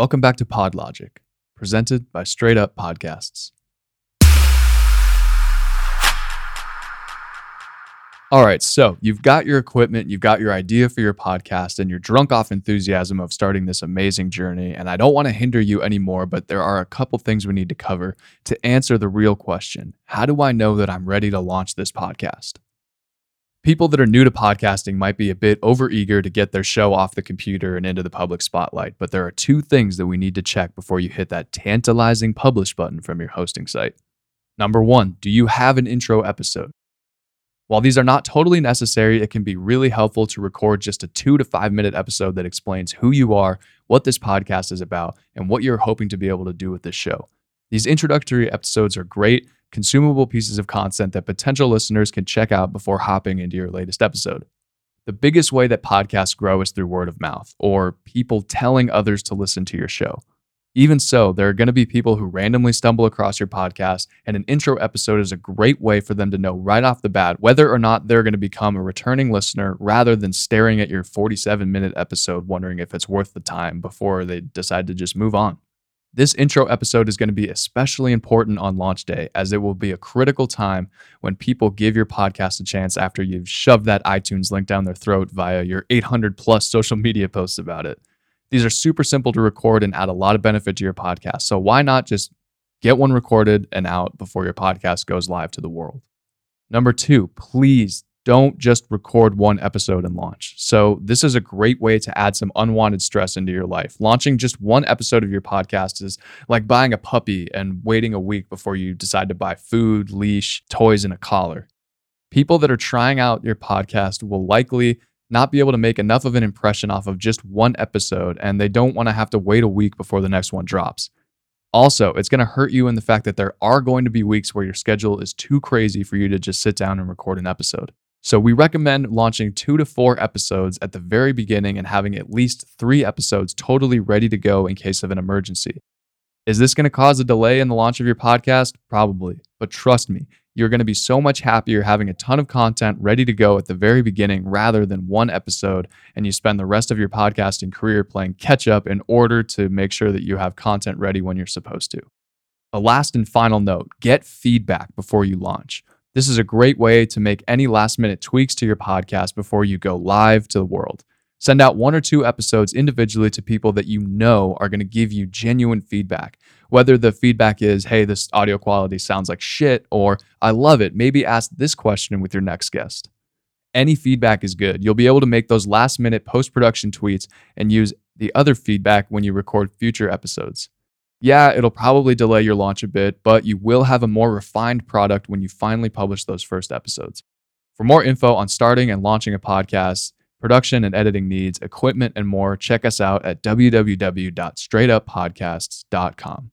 Welcome back to PodLogic, presented by Straight Up Podcasts. All right, so you've got your equipment, you've got your idea for your podcast, and you're drunk off enthusiasm of starting this amazing journey. And I don't want to hinder you anymore, but there are a couple things we need to cover to answer the real question How do I know that I'm ready to launch this podcast? People that are new to podcasting might be a bit overeager to get their show off the computer and into the public spotlight, but there are two things that we need to check before you hit that tantalizing publish button from your hosting site. Number one, do you have an intro episode? While these are not totally necessary, it can be really helpful to record just a two to five minute episode that explains who you are, what this podcast is about, and what you're hoping to be able to do with this show. These introductory episodes are great, consumable pieces of content that potential listeners can check out before hopping into your latest episode. The biggest way that podcasts grow is through word of mouth or people telling others to listen to your show. Even so, there are going to be people who randomly stumble across your podcast, and an intro episode is a great way for them to know right off the bat whether or not they're going to become a returning listener rather than staring at your 47 minute episode wondering if it's worth the time before they decide to just move on. This intro episode is going to be especially important on launch day, as it will be a critical time when people give your podcast a chance after you've shoved that iTunes link down their throat via your 800 plus social media posts about it. These are super simple to record and add a lot of benefit to your podcast. So why not just get one recorded and out before your podcast goes live to the world? Number two, please don't just record one episode and launch. So, this is a great way to add some unwanted stress into your life. Launching just one episode of your podcast is like buying a puppy and waiting a week before you decide to buy food, leash, toys, and a collar. People that are trying out your podcast will likely not be able to make enough of an impression off of just one episode, and they don't want to have to wait a week before the next one drops. Also, it's going to hurt you in the fact that there are going to be weeks where your schedule is too crazy for you to just sit down and record an episode. So, we recommend launching two to four episodes at the very beginning and having at least three episodes totally ready to go in case of an emergency. Is this going to cause a delay in the launch of your podcast? Probably. But trust me, you're going to be so much happier having a ton of content ready to go at the very beginning rather than one episode and you spend the rest of your podcasting career playing catch up in order to make sure that you have content ready when you're supposed to. A last and final note get feedback before you launch. This is a great way to make any last minute tweaks to your podcast before you go live to the world. Send out one or two episodes individually to people that you know are going to give you genuine feedback. Whether the feedback is, hey, this audio quality sounds like shit, or I love it, maybe ask this question with your next guest. Any feedback is good. You'll be able to make those last minute post production tweets and use the other feedback when you record future episodes. Yeah, it'll probably delay your launch a bit, but you will have a more refined product when you finally publish those first episodes. For more info on starting and launching a podcast, production and editing needs, equipment, and more, check us out at www.straightuppodcasts.com.